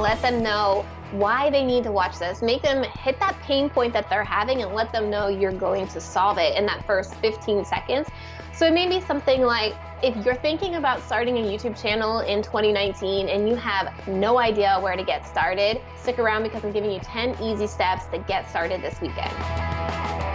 let them know why they need to watch this. Make them hit that pain point that they're having and let them know you're going to solve it in that first 15 seconds. So it may be something like if you're thinking about starting a YouTube channel in 2019 and you have no idea where to get started, stick around because I'm giving you 10 easy steps to get started this weekend.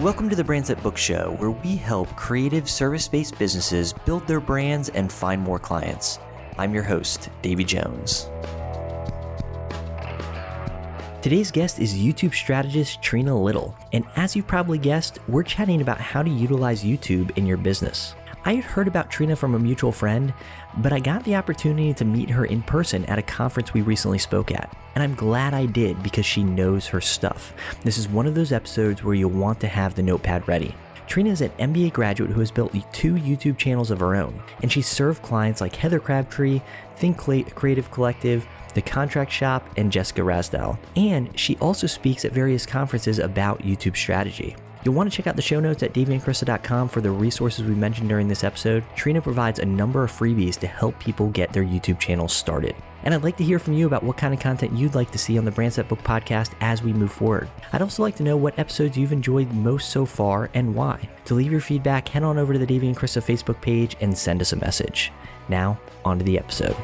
Welcome to the Brand Builder Show, where we help creative service based businesses build their brands and find more clients. I'm your host, Davy Jones. Today's guest is YouTube strategist Trina Little, and as you've probably guessed, we're chatting about how to utilize YouTube in your business. I had heard about Trina from a mutual friend, but I got the opportunity to meet her in person at a conference we recently spoke at. And I'm glad I did because she knows her stuff. This is one of those episodes where you'll want to have the notepad ready. Trina is an MBA graduate who has built two YouTube channels of her own, and she's served clients like Heather Crabtree, Think Creative Collective, The Contract Shop, and Jessica Rasdall. And she also speaks at various conferences about YouTube strategy. You'll want to check out the show notes at davyandkrista.com for the resources we mentioned during this episode. Trina provides a number of freebies to help people get their YouTube channels started. And I'd like to hear from you about what kind of content you'd like to see on the Brand Builder podcast as we move forward. I'd also like to know what episodes you've enjoyed most so far and why. To leave your feedback, head on over to the Davy and Krista Facebook page and send us a message. Now, on to the episode.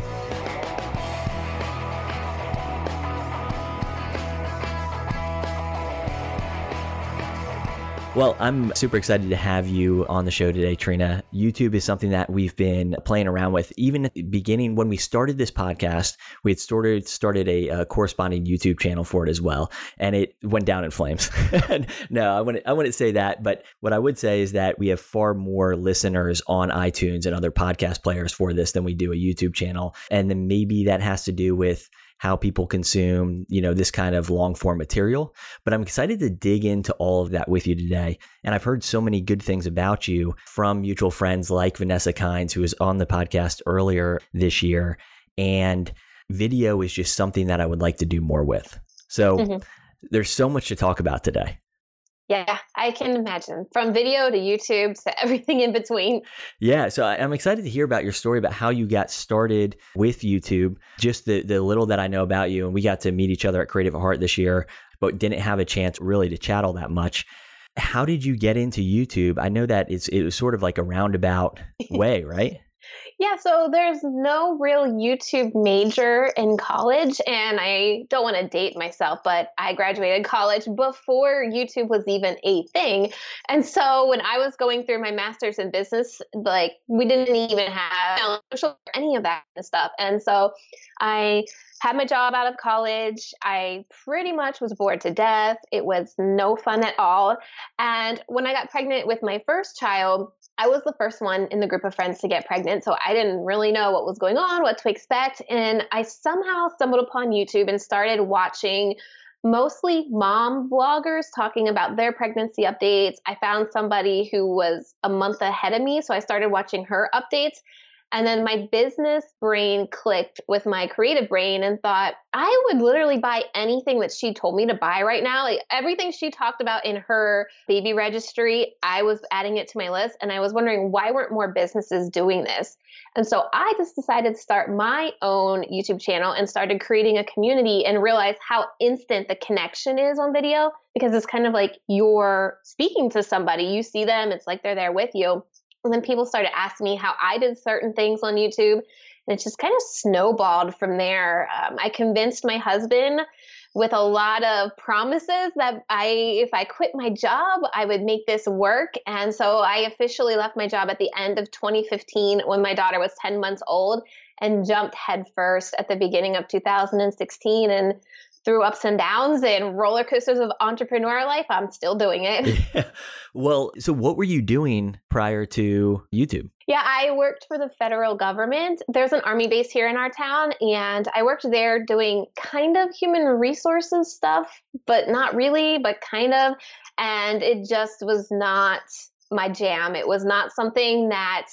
Well, I'm super excited to have you on the show today, Trina. YouTube is something that we've been playing around with. Even at the beginning, when we started this podcast, we had started started a, a corresponding YouTube channel for it as well, and it went down in flames. no, I wouldn't. I wouldn't say that, but what I would say is that we have far more listeners on iTunes and other podcast players for this than we do a YouTube channel, and then maybe that has to do with how people consume, you know, this kind of long form material. But I'm excited to dig into all of that with you today. And I've heard so many good things about you from mutual friends like Vanessa Kynes, who was on the podcast earlier this year. And video is just something that I would like to do more with. So mm-hmm. there's so much to talk about today. Yeah, I can imagine from video to YouTube to everything in between. Yeah, so I'm excited to hear about your story about how you got started with YouTube. Just the the little that I know about you, and we got to meet each other at Creative at Heart this year, but didn't have a chance really to chat all that much. How did you get into YouTube? I know that it's it was sort of like a roundabout way, right? Yeah, so there's no real YouTube major in college, and I don't want to date myself, but I graduated college before YouTube was even a thing. And so when I was going through my master's in business, like we didn't even have social any of that stuff. And so I had my job out of college. I pretty much was bored to death. It was no fun at all. And when I got pregnant with my first child, I was the first one in the group of friends to get pregnant, so I didn't really know what was going on, what to expect. And I somehow stumbled upon YouTube and started watching mostly mom vloggers talking about their pregnancy updates. I found somebody who was a month ahead of me, so I started watching her updates. And then my business brain clicked with my creative brain and thought, I would literally buy anything that she told me to buy right now. Like everything she talked about in her baby registry, I was adding it to my list. And I was wondering why weren't more businesses doing this? And so I just decided to start my own YouTube channel and started creating a community and realized how instant the connection is on video because it's kind of like you're speaking to somebody. You see them, it's like they're there with you. And then people started asking me how I did certain things on YouTube. And it just kind of snowballed from there. Um, I convinced my husband with a lot of promises that I, if I quit my job, I would make this work. And so I officially left my job at the end of 2015 when my daughter was 10 months old and jumped headfirst at the beginning of 2016. And through ups and downs and roller coasters of entrepreneur life, I'm still doing it. Yeah. Well, so what were you doing prior to YouTube? Yeah, I worked for the federal government. There's an army base here in our town, and I worked there doing kind of human resources stuff, but not really, but kind of. And it just was not my jam. It was not something that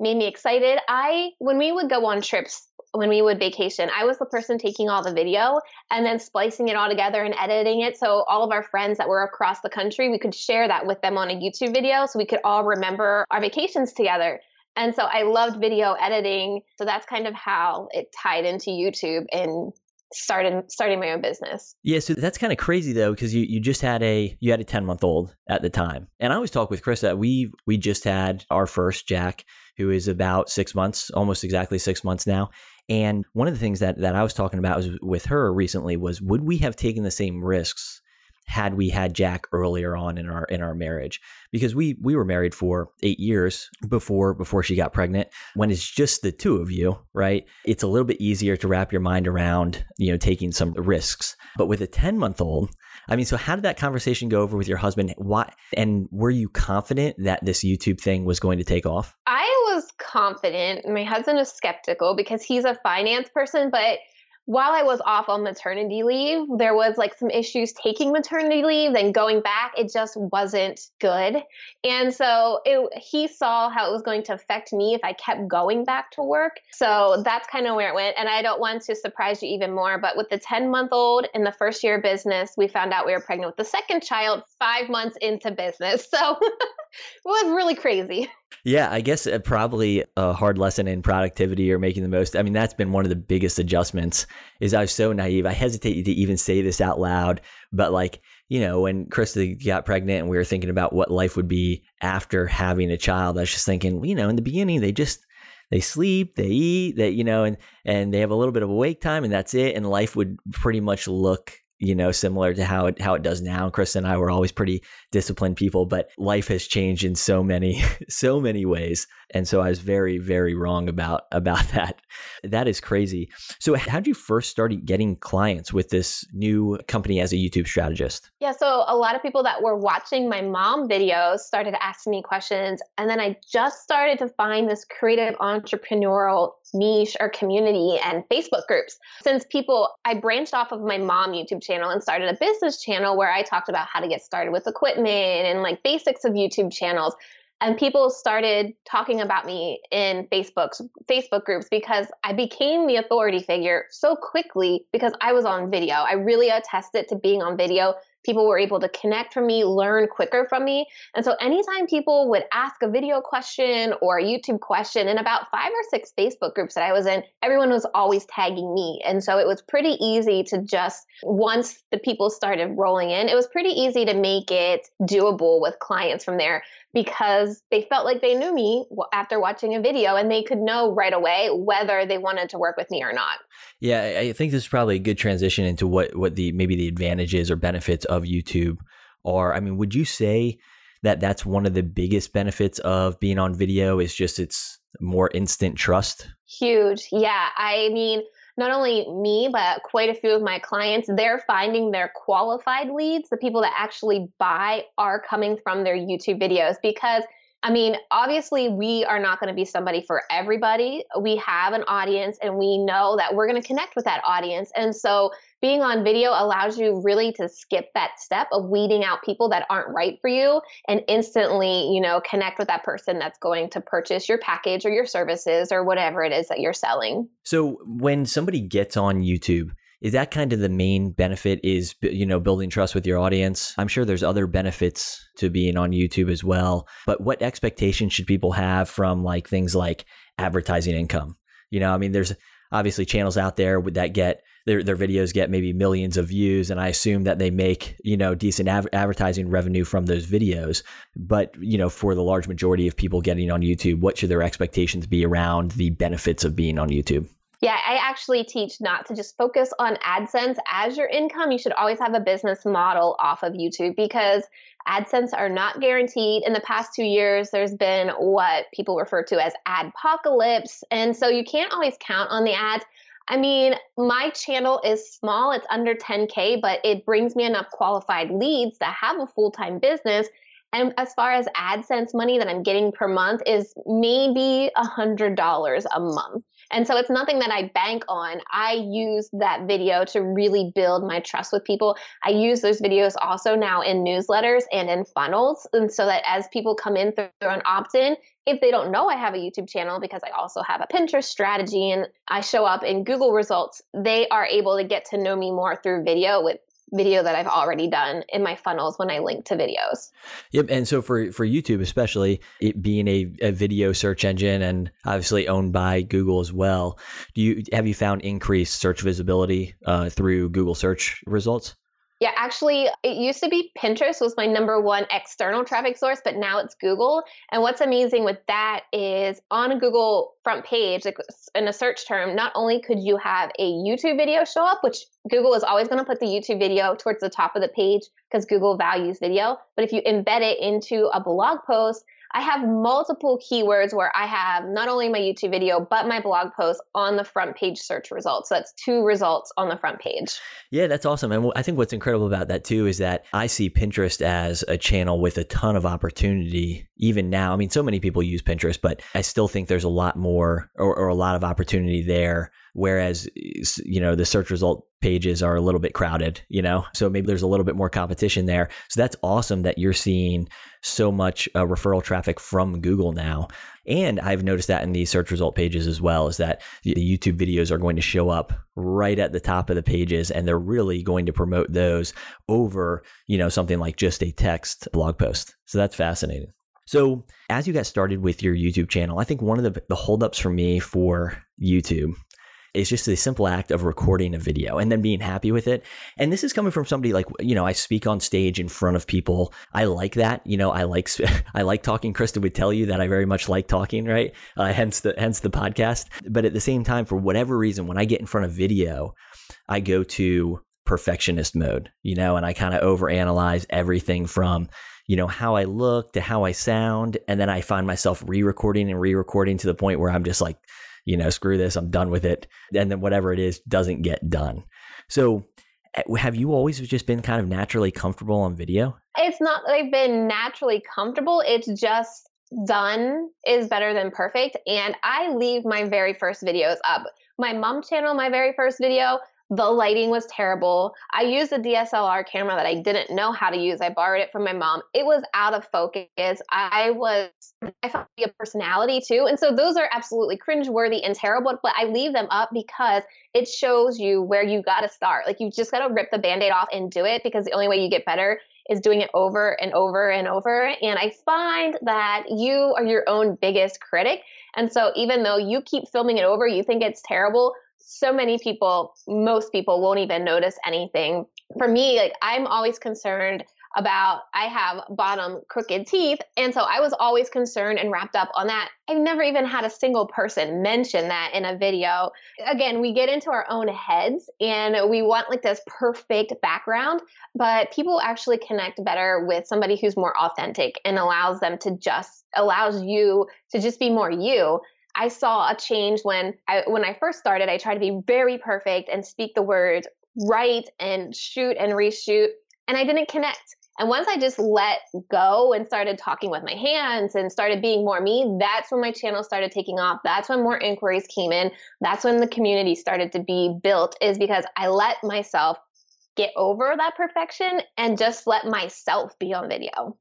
made me excited. I, when we would go on trips, when we would vacation, I was the person taking all the video and then splicing it all together and editing it. So all of our friends that were across the country, we could share that with them on a YouTube video so we could all remember our vacations together. And so I loved video editing. So that's kind of how it tied into YouTube and started starting my own business. Yeah, so that's kind of crazy though, because you, you just had a you had a ten month old at the time, and I always talk with Chris that we we just had our first Jack, who is about six months, almost exactly six months now. And one of the things that that I was talking about was with her recently was would we have taken the same risks had we had Jack earlier on in our in our marriage? Because we we were married for 8 years before before she got pregnant. When it's just the two of you right it's a little bit easier to wrap your mind around you know taking some risks. But with a 10 month old I mean so how did that conversation go over with your husband? Why and were you confident that this YouTube thing was going to take off? I was confident my husband was skeptical because he's a finance person but while I was off on maternity leave, there was like some issues taking maternity leave, then going back, it just wasn't good. And so it, he saw how it was going to affect me if I kept going back to work. So that's kind of where it went. And I don't want to surprise you even more, but with the 10 month old in the first year of business, we found out we were pregnant with the second child five months into business. So was really crazy. Yeah, I guess uh, probably a hard lesson in productivity or making the most. I mean, that's been one of the biggest adjustments. Is I was so naive. I hesitate to even say this out loud, but like you know, when Krista got pregnant and we were thinking about what life would be after having a child, I was just thinking, you know, in the beginning they just they sleep, they eat, that, you know, and and they have a little bit of awake time, and that's it, and life would pretty much look you know, similar to how it how it does now. Chris and I were always pretty disciplined people, but life has changed in so many so many ways, and so I was very very wrong about about that. That is crazy. So, how did you first start getting clients with this new company as a YouTube strategist? Yeah, so a lot of people that were watching my mom videos started asking me questions, and then I just started to find this creative entrepreneurial niche or community and Facebook groups. Since people, I branched off of my mom YouTube channel and started a business channel where I talked about how to get started with equipment and like basics of YouTube channels. And people started talking about me in Facebook's Facebook groups because I became the authority figure so quickly because I was on video. I really attested to being on video people were able to connect from me, learn quicker from me. And so anytime people would ask a video question or a YouTube question in about five or six Facebook groups that I was in, everyone was always tagging me. And so it was pretty easy to just, once the people started rolling in, it was pretty easy to make it doable with clients from there because they felt like they knew me after watching a video and they could know right away whether they wanted to work with me or not. Yeah, I think this is probably a good transition into what what the maybe the advantages or benefits of YouTube are. I mean, would you say that that's one of the biggest benefits of being on video is just it's more instant trust? Huge. Yeah, I mean, not only me, but quite a few of my clients, they're finding their qualified leads, the people that actually buy are coming from their YouTube videos because I mean, obviously, we are not going to be somebody for everybody. We have an audience and we know that we're going to connect with that audience. And so, being on video allows you really to skip that step of weeding out people that aren't right for you and instantly, you know, connect with that person that's going to purchase your package or your services or whatever it is that you're selling. So, when somebody gets on YouTube, is that kind of the main benefit is you know building trust with your audience? I'm sure there's other benefits to being on youtube as well but what expectations should people have from like things like advertising income? You know i mean there's obviously channels out there that get their, their videos get maybe millions of views and i assume that they make you know decent av- advertising revenue from those videos but you know for the large majority of people getting on youtube what should their expectations be around the benefits of being on youtube yeah, I actually teach not to just focus on AdSense as your income. You should always have a business model off of YouTube because AdSense are not guaranteed. In the past two years, there's been what people refer to as adpocalypse. And so you can't always count on the ads. I mean, my channel is small, it's under 10K, but it brings me enough qualified leads that have a full time business. And as far as AdSense money that I'm getting per month is maybe a $100 a month. And so it's nothing that I bank on. I use that video to really build my trust with people. I use those videos also now in newsletters and in funnels. And so that as people come in through an opt in, if they don't know I have a YouTube channel, because I also have a Pinterest strategy and I show up in Google results, they are able to get to know me more through video with video that I've already done in my funnels when I link to videos. Yep. And so for, for YouTube, especially it being a, a video search engine and obviously owned by Google as well, do you have you found increased search visibility uh, through Google search results? Yeah, actually, it used to be Pinterest was my number one external traffic source, but now it's Google. And what's amazing with that is on a Google front page, like in a search term, not only could you have a YouTube video show up, which Google is always going to put the YouTube video towards the top of the page because Google values video, but if you embed it into a blog post, I have multiple keywords where I have not only my YouTube video, but my blog post on the front page search results. So that's two results on the front page. Yeah, that's awesome. And I think what's incredible about that too is that I see Pinterest as a channel with a ton of opportunity even now. I mean, so many people use Pinterest, but I still think there's a lot more or, or a lot of opportunity there whereas you know the search result pages are a little bit crowded you know? So maybe there's a little bit more competition there. So that's awesome that you're seeing so much uh, referral traffic from google now. And i've noticed that in these search result pages as well is that the youtube videos are going to show up right at the top of the pages and they're really going to promote those over you know something like just a text blog post. So that's fascinating. So, as you got started with your YouTube channel, I think one of the, the holdups for me for YouTube is just the simple act of recording a video and then being happy with it. And this is coming from somebody like, you know, I speak on stage in front of people. I like that. You know, I like, I like talking. Krista would tell you that I very much like talking, right? Uh, hence the, hence the podcast. But at the same time, for whatever reason, when I get in front of video, I go to perfectionist mode, you know, and I kind of overanalyze everything from, you know, how I look to how I sound. And then I find myself re recording and re recording to the point where I'm just like, you know, screw this, I'm done with it. And then whatever it is doesn't get done. So, eh, have you always just been kind of naturally comfortable on video? It's not that I've been naturally comfortable. It's just done is better than perfect. And I leave my very first videos up. My mom channel, my very first video, the lighting was terrible. I used a DSLR camera that I didn't know how to use. I borrowed it from my mom. It was out of focus. I was, I felt a personality too. And so those are absolutely cringeworthy and terrible, but I leave them up because it shows you where you got to start. Like you just got to rip the band aid off and do it because the only way you get better is doing it over and over and over. And I find that you are your own biggest critic. And so even though you keep filming it over, you think it's terrible, so many people, most people won't even notice anything. For me, like I'm always concerned about I have bottom crooked teeth. And so I was always concerned and wrapped up on that. I've never even had a single person mention that in a video. Again, we get into our own heads and we want like this perfect background, but people actually connect better with somebody who's more authentic and allows them to just allows you to just be more you I saw a change when I when I first started. I tried to be very perfect and speak the words right and shoot and reshoot, and I didn't connect. And once I just let go and started talking with my hands and started being more me, that's when my channel started taking off. That's when more inquiries came in. That's when the community started to be built, is because I let myself get over that perfection and just let myself be on video.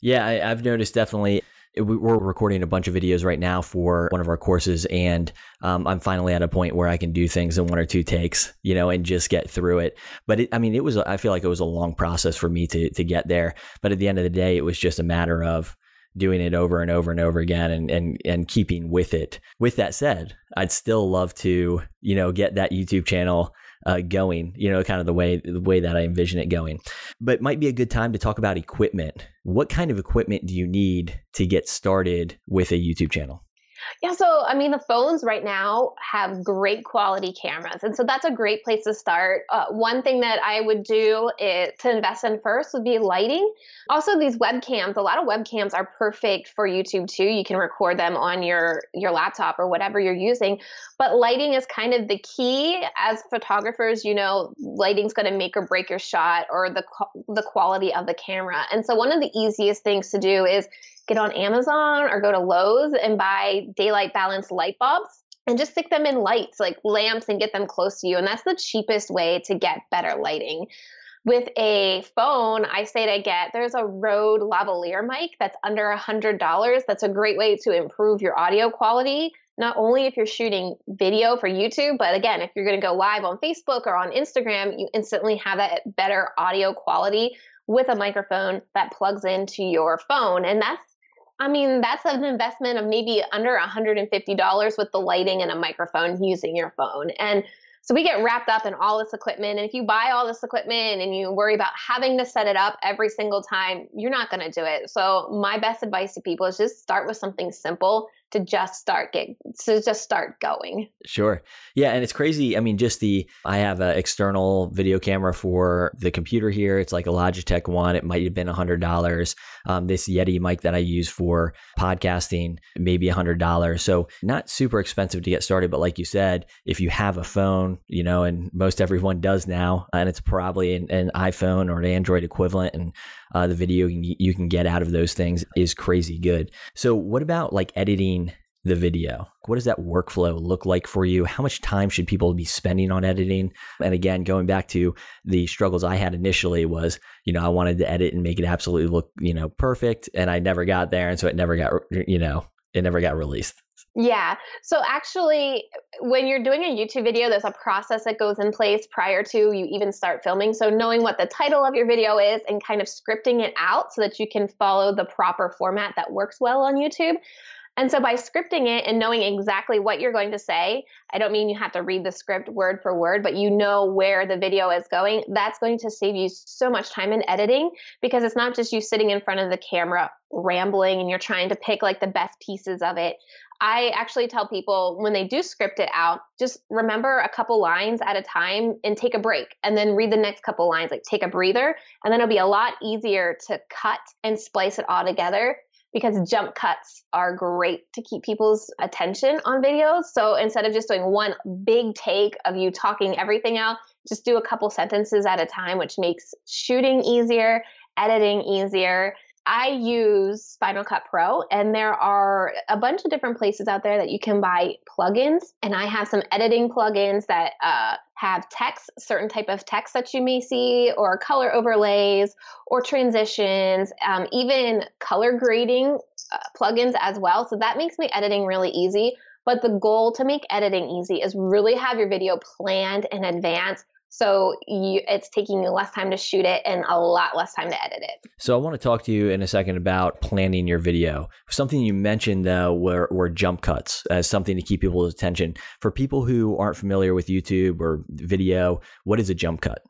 Yeah, I, have noticed definitely we're recording a bunch of videos right now for one of our courses and um, i'm finally at a point where i can do things in one or two takes you know and just get through it. But it, i mean it was i feel like it was a long process for me to to get there. But at the end of the day it was just a matter of doing it over and over and over again and and and keeping with it. With that said i'd still love to you know get that youtube channel uh, going, you know, kind of the way the way that I envision it going. But might be a good time to talk about equipment. What kind of equipment do you need to get started with a YouTube channel? Yeah, so I mean, the phones right now have great quality cameras. And so that's a great place to start. Uh, one thing that I would do is, to invest in first would be lighting. Also, these webcams, a lot of webcams are perfect for YouTube too. You can record them on your, your laptop or whatever you're using. But lighting is kind of the key. As photographers, you know, lighting's going to make or break your shot or the, the quality of the camera. And so one of the easiest things to do is get on Amazon or go to Lowe's and buy daylight balanced light bulbs and just stick them in lights like lamps and get them close to you. And that's the cheapest way to get better lighting. With a phone, I say to get there's a Rode lavalier mic that's under a hundred dollars. That's a great way to improve your audio quality. Not only if you're shooting video for YouTube, but again, if you're going to go live on Facebook or on Instagram, you instantly have that better audio quality with a microphone that plugs into your phone. And that's I mean, that's an investment of maybe under $150 with the lighting and a microphone using your phone. And so we get wrapped up in all this equipment. And if you buy all this equipment and you worry about having to set it up every single time, you're not going to do it. So my best advice to people is just start with something simple to just start get to just start going. Sure. Yeah, and it's crazy. I mean, just the I have an external video camera for the computer here. It's like a Logitech one. It might have been a hundred dollars. Um, this Yeti mic that I use for podcasting, maybe a hundred dollars. So not super expensive to get started. But like you said, if you have a phone, you know, and most everyone does now, and it's probably an, an iPhone or an Android equivalent, and uh, the video you can get out of those things is crazy good. So, what about like editing the video? What does that workflow look like for you? How much time should people be spending on editing? And again, going back to the struggles I had initially was, you know, I wanted to edit and make it absolutely look, you know, perfect, and I never got there, and so it never got, you know, it never got released. Yeah. So actually, when you're doing a YouTube video, there's a process that goes in place prior to you even start filming. So knowing what the title of your video is and kind of scripting it out so that you can follow the proper format that works well on YouTube. And so by scripting it and knowing exactly what you're going to say, I don't mean you have to read the script word for word, but you know where the video is going. That's going to save you so much time in editing because it's not just you sitting in front of the camera rambling and you're trying to pick like the best pieces of it. I actually tell people when they do script it out, just remember a couple lines at a time and take a break and then read the next couple lines, like take a breather. And then it'll be a lot easier to cut and splice it all together because jump cuts are great to keep people's attention on videos. So instead of just doing one big take of you talking everything out, just do a couple sentences at a time, which makes shooting easier, editing easier. I use Final Cut Pro, and there are a bunch of different places out there that you can buy plugins. And I have some editing plugins that uh, have text, certain type of text that you may see, or color overlays, or transitions, um, even color grading uh, plugins as well. So that makes me editing really easy. But the goal to make editing easy is really have your video planned in advance so you, it's taking you less time to shoot it and a lot less time to edit it. So I want to talk to you in a second about planning your video. Something you mentioned though were, were jump cuts as something to keep people's attention. For people who aren't familiar with YouTube or video, what is a jump cut?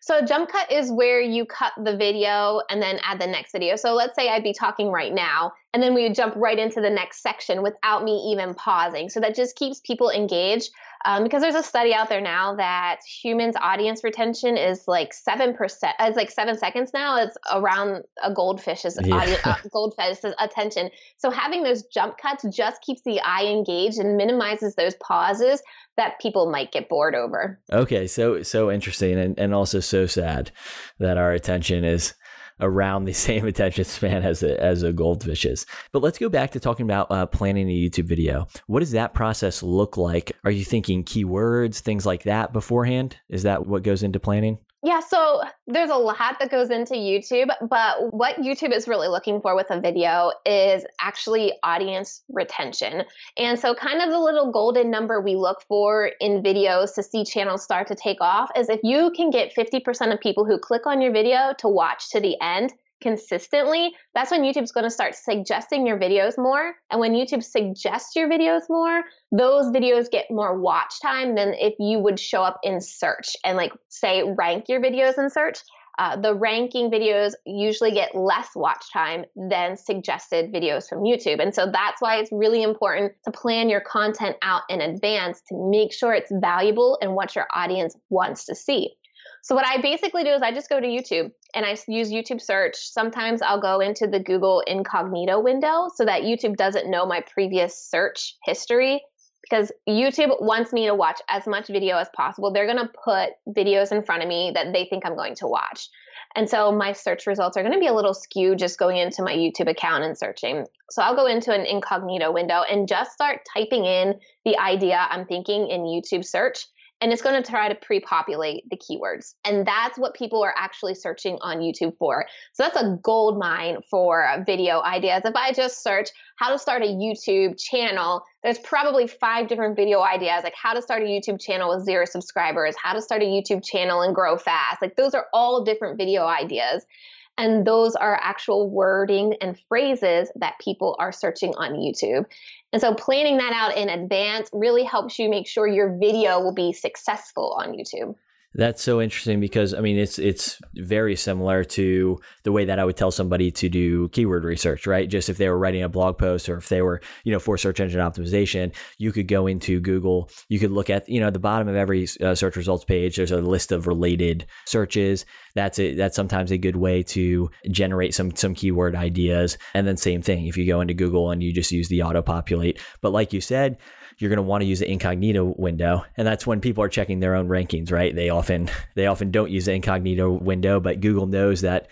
So a jump cut is where you cut the video and then add the next video. So let's say I'd be talking right now and then we would jump right into the next section without me even pausing. So that just keeps people engaged. Um, because there's a study out there now that humans' audience retention is like seven percent. It's like seven seconds now. It's around a goldfish's yeah. audience, uh, goldfish's attention. So having those jump cuts just keeps the eye engaged and minimizes those pauses that people might get bored over. Okay, so so interesting and, and also so sad that our attention is around the same attention span as a, as a goldfish is. But let's go back to talking about uh, planning a YouTube video. What does that process look like? Are you thinking keywords, things like that beforehand? Is that what goes into planning? Yeah, so there's a lot that goes into YouTube, but what YouTube is really looking for with a video is actually audience retention. And so, kind of the little golden number we look for in videos to see channels start to take off is if you can get 50% of people who click on your video to watch to the end, consistently, that's when YouTube's going to start suggesting your videos more. And when YouTube suggests your videos more, those videos get more watch time than if you would show up in search and like say rank your videos in search. uh, the ranking videos usually get less watch time than suggested videos from YouTube. And so that's why it's really important to plan your content out in advance to make sure it's valuable and what your audience wants to see. So what I basically do is I just go to YouTube and I use YouTube search. Sometimes I'll go into the Google incognito window so that YouTube doesn't know my previous search history because YouTube wants me to watch as much video as possible. They're going to put videos in front of me that they think I'm going to watch. And so my search results are going to be a little skewed just going into my YouTube account and searching. So I'll go into an incognito window and just start typing in the idea I'm thinking in YouTube search and it's going to try to pre-populate the keywords. And that's what people are actually searching on youtube for. So that's a gold mine for video ideas. If i just search how to start a youtube channel there's probably five different video ideas like how to start a youtube channel with zero subscribers how to start a youtube channel and grow fast. Like those are all different video ideas and those are actual wording and phrases that people are searching on YouTube. And so planning that out in advance really helps you make sure your video will be successful on YouTube. That's so interesting because I mean it's it's very similar to the way that I would tell somebody to do keyword research, right? Just if they were writing a blog post or if they were, you know, for search engine optimization, you could go into Google, you could look at, you know, at the bottom of every uh, search results page, there's a list of related searches. That's it. That's sometimes a good way to generate some some keyword ideas. And then same thing if you go into Google and you just use the auto populate. But like you said, you're going to want to use the incognito window. And that's when people are checking their own rankings right? They often they often don't use the incognito window but google knows that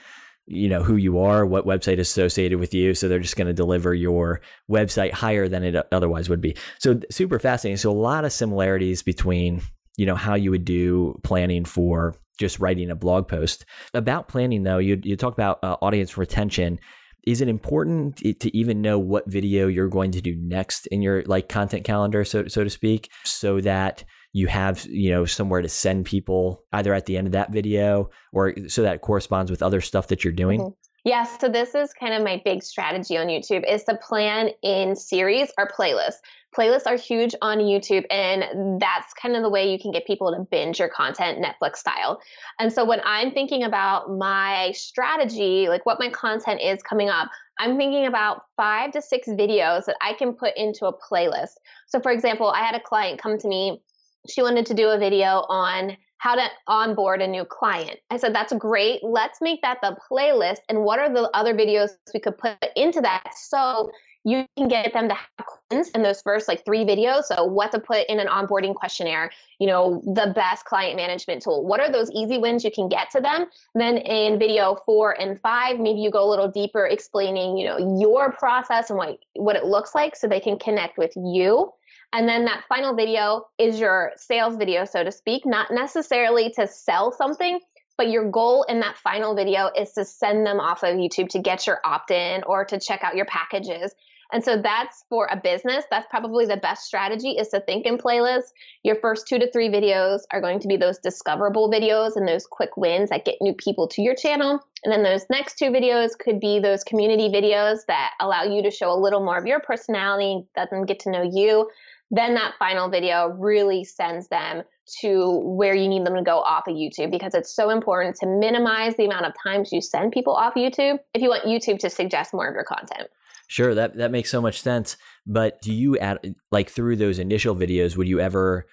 you know who you are what website is associated with you. So they're just going to deliver your website higher than it otherwise would be. So super fascinating. So a lot of similarities between you know how you would do planning for just writing a blog post. About planning though you, you talk about uh, audience retention is it important to even know what video you're going to do next in your like content calendar so so to speak so that you have you know somewhere to send people either at the end of that video or so that corresponds with other stuff that you're doing mm-hmm. Yes, so this is kind of my big strategy on YouTube is to plan in series or playlists. Playlists are huge on YouTube, and that's kind of the way you can get people to binge your content Netflix style. And so when I'm thinking about my strategy, like what my content is coming up, I'm thinking about five to six videos that I can put into a playlist. So, for example, I had a client come to me. She wanted to do a video on how to onboard a new client. I said, that's great. Let's make that the playlist. And what are the other videos we could put into that so you can get them to have questions in those first like three videos. So, what to put in an onboarding questionnaire, you know, the best client management tool. What are those easy wins you can get to them? Then in video four and five, maybe you go a little deeper explaining, you know, your process and what, what it looks like so they can connect with you. And then that final video is your sales video, so to speak, not necessarily to sell something, but your goal in that final video is to send them off of YouTube to get your opt in or to check out your packages. And so that's for a business. That's probably the best strategy is to think in playlists. Your first two to three videos are going to be those discoverable videos and those quick wins that get new people to your channel. And then those next two videos could be those community videos that allow you to show a little more of your personality, let them get to know you. Then that final video really sends them to where you need them to go off of YouTube because it's so important to minimize the amount of times you send people off YouTube if you want YouTube to suggest more of your content. Sure, that that makes so much sense. But do you add like through those initial videos, would you ever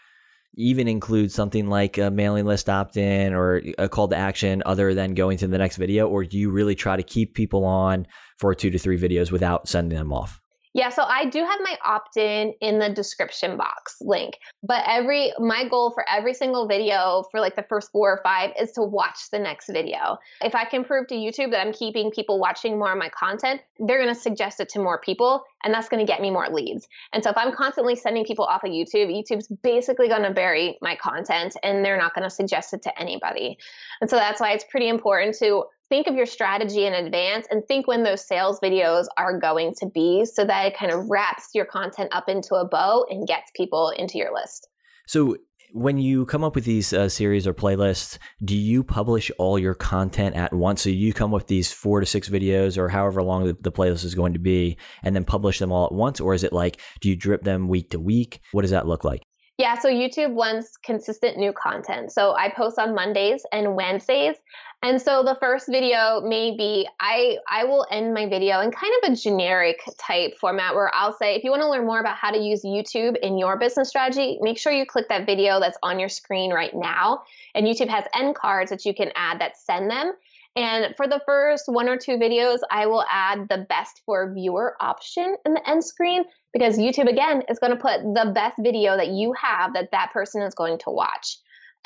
even include something like a mailing list opt-in or a call to action other than going to the next video, or do you really try to keep people on for two to three videos without sending them off? Yeah, so I do have my opt in in the description box link. But every, my goal for every single video for like the first four or five is to watch the next video. If I can prove to YouTube that I'm keeping people watching more of my content, they're going to suggest it to more people and that's going to get me more leads. And so if I'm constantly sending people off of YouTube, YouTube's basically going to bury my content and they're not going to suggest it to anybody. And so that's why it's pretty important to think of your strategy in advance and think when those sales videos are going to be so that it kind of wraps your content up into a bow and gets people into your list. So, when you come up with these uh, series or playlists, do you publish all your content at once? So you come with these four to six videos or however long the, the playlist is going to be and then publish them all at once? Or is it like, do you drip them week to week? What does that look like? Yeah, so YouTube wants consistent new content. So I post on Mondays and Wednesdays. And so the first video may be I I will end my video in kind of a generic type format where I'll say if you want to learn more about how to use YouTube in your business strategy, make sure you click that video that's on your screen right now. And YouTube has end cards that you can add that send them. And for the first one or two videos, I will add the best for viewer option in the end screen because YouTube, again, is going to put the best video that you have that that person is going to watch.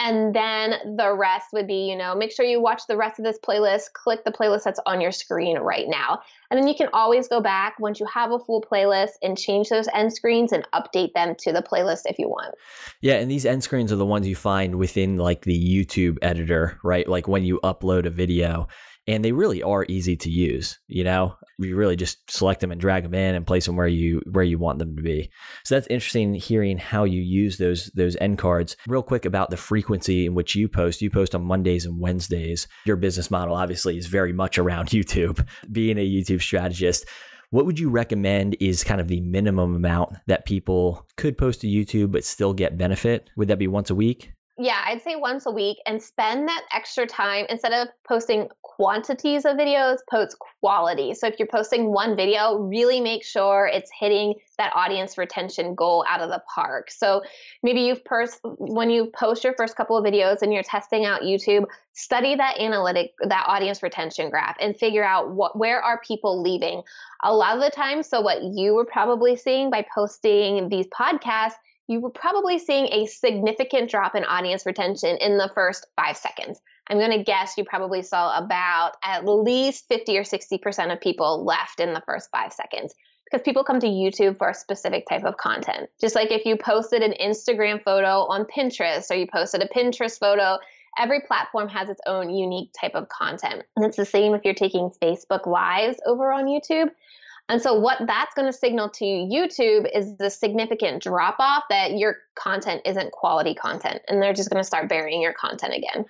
And then the rest would be, you know, make sure you watch the rest of this playlist, click the playlist that's on your screen right now. And then you can always go back once you have a full playlist and change those end screens and update them to the playlist if you want. Yeah, and these end screens are the ones you find within like the YouTube editor, right? Like when you upload a video and they really are easy to use. You know, you really just select them and drag them in and place them where you where you want them to be. So that's interesting hearing how you use those those end cards. Real quick about the frequency in which you post. You post on Mondays and Wednesdays. Your business model obviously is very much around YouTube. Being a YouTube strategist, what would you recommend is kind of the minimum amount that people could post to YouTube but still get benefit? Would that be once a week? Yeah, I'd say once a week and spend that extra time instead of posting quantities of videos, post quality. So if you're posting one video, really make sure it's hitting that audience retention goal out of the park. So maybe you've pers- when you post your first couple of videos and you're testing out YouTube, study that analytic that audience retention graph and figure out what where are people leaving. A lot of the time, so what you were probably seeing by posting these podcasts you were probably seeing a significant drop in audience retention in the first five seconds. I'm going to guess you probably saw about at least 50 or 60% of people left in the first five seconds because people come to YouTube for a specific type of content. Just like if you posted an Instagram photo on Pinterest or you posted a Pinterest photo, every platform has its own unique type of content. And it's the same if you're taking Facebook Lives over on YouTube. And so, what that's going to signal to YouTube is the significant drop off that your content isn't quality content, and they're just going to start burying your content again.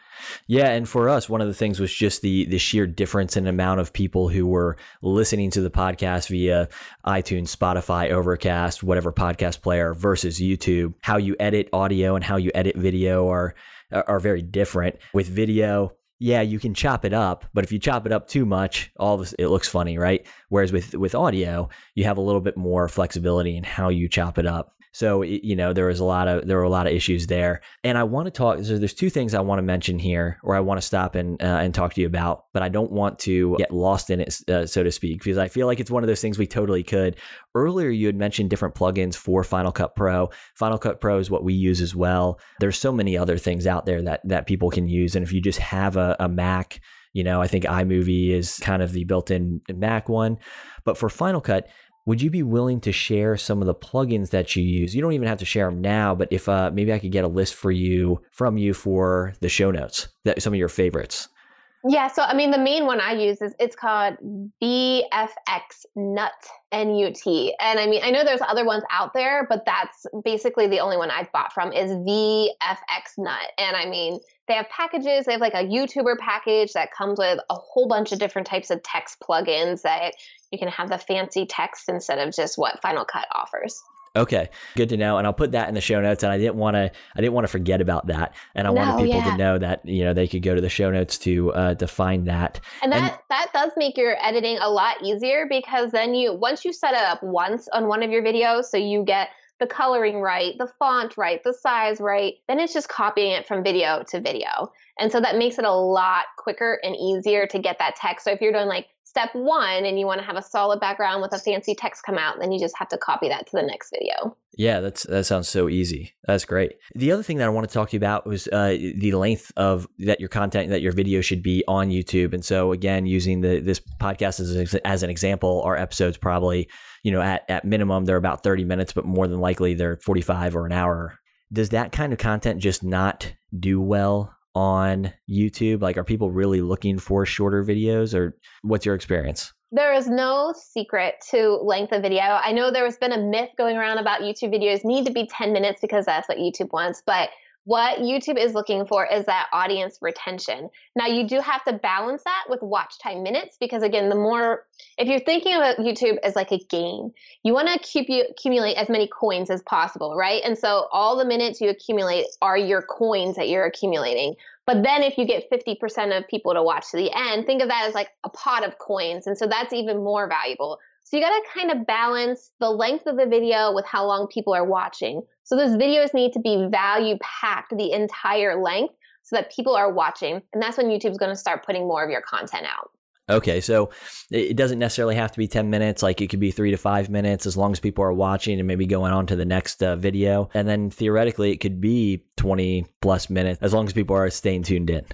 Yeah, and for us, one of the things was just the the sheer difference in amount of people who were listening to the podcast via iTunes, Spotify, Overcast, whatever podcast player versus YouTube. How you edit audio and how you edit video are are very different. With video, yeah, you can chop it up, but if you chop it up too much, all this it looks funny, right? Whereas with with audio, you have a little bit more flexibility in how you chop it up. So you know there was a lot of there were a lot of issues there, and I want to talk. So there's two things I want to mention here, or I want to stop and uh, and talk to you about, but I don't want to get lost in it, uh, so to speak, because I feel like it's one of those things we totally could. Earlier, you had mentioned different plugins for Final Cut Pro. Final Cut Pro is what we use as well. There's so many other things out there that that people can use, and if you just have a, a Mac. You know, I think iMovie is kind of the built in Mac one. But for Final Cut, would you be willing to share some of the plugins that you use? You don't even have to share them now, but if uh, maybe I could get a list for you from you for the show notes, that some of your favorites. Yeah, so I mean, the main one I use is it's called VFX Nut N U T, and I mean, I know there's other ones out there, but that's basically the only one I've bought from is VFX Nut, and I mean, they have packages. They have like a YouTuber package that comes with a whole bunch of different types of text plugins that you can have the fancy text instead of just what Final Cut offers. Okay, good to know, and I'll put that in the show notes. And I didn't want to, I didn't want to forget about that, and I no, wanted people yeah. to know that you know they could go to the show notes to uh, to find that. And that and, that does make your editing a lot easier because then you once you set it up once on one of your videos, so you get the coloring right, the font right, the size right, then it's just copying it from video to video. And so that makes it a lot quicker and easier to get that text. So if you're doing like step one and you want to have a solid background with a fancy text come out, then you just have to copy that to the next video. Yeah, that's that sounds so easy. That's great. The other thing that I want to talk to you about was uh, the length of that your content that your video should be on YouTube. And so again, using the this podcast as as an example, our episodes probably you know at at minimum they're about thirty minutes, but more than likely they're forty five or an hour. Does that kind of content just not do well on YouTube? Like, are people really looking for shorter videos, or what's your experience? There is no secret to length of video. I know there has been a myth going around about YouTube videos need to be 10 minutes because that's what YouTube wants, but what YouTube is looking for is that audience retention. Now, you do have to balance that with watch time minutes because, again, the more, if you're thinking about YouTube as like a game, you want to accumulate as many coins as possible, right? And so all the minutes you accumulate are your coins that you're accumulating. But then if you get 50% of people to watch to the end, think of that as like a pot of coins. And so that's even more valuable. So you got to kind of balance the length of the video with how long people are watching. So those videos need to be value packed the entire length so that people are watching. And that's when YouTube's going to start putting more of your content out. Okay, so it doesn't necessarily have to be 10 minutes. Like it could be three to five minutes as long as people are watching and maybe going on to the next uh, video. And then theoretically, it could be 20 plus minutes as long as people are staying tuned in.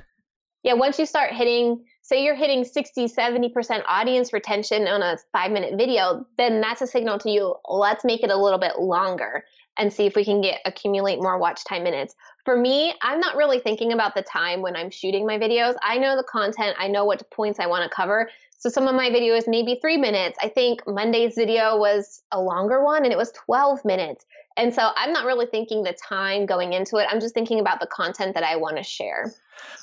Yeah, once you start hitting say you're hitting 60, 70% audience retention on a five minute video, then that's a signal to you, let's make it a little bit longer and see if we can get accumulate more watch time minutes. For me, I'm not really thinking about the time when I'm shooting my videos. I know the content, I know what points I want to cover. So some of my videos maybe three minutes. I think Monday's video was a longer one and it was 12 minutes. And so I'm not really thinking the time going into it. I'm just thinking about the content that I want to share.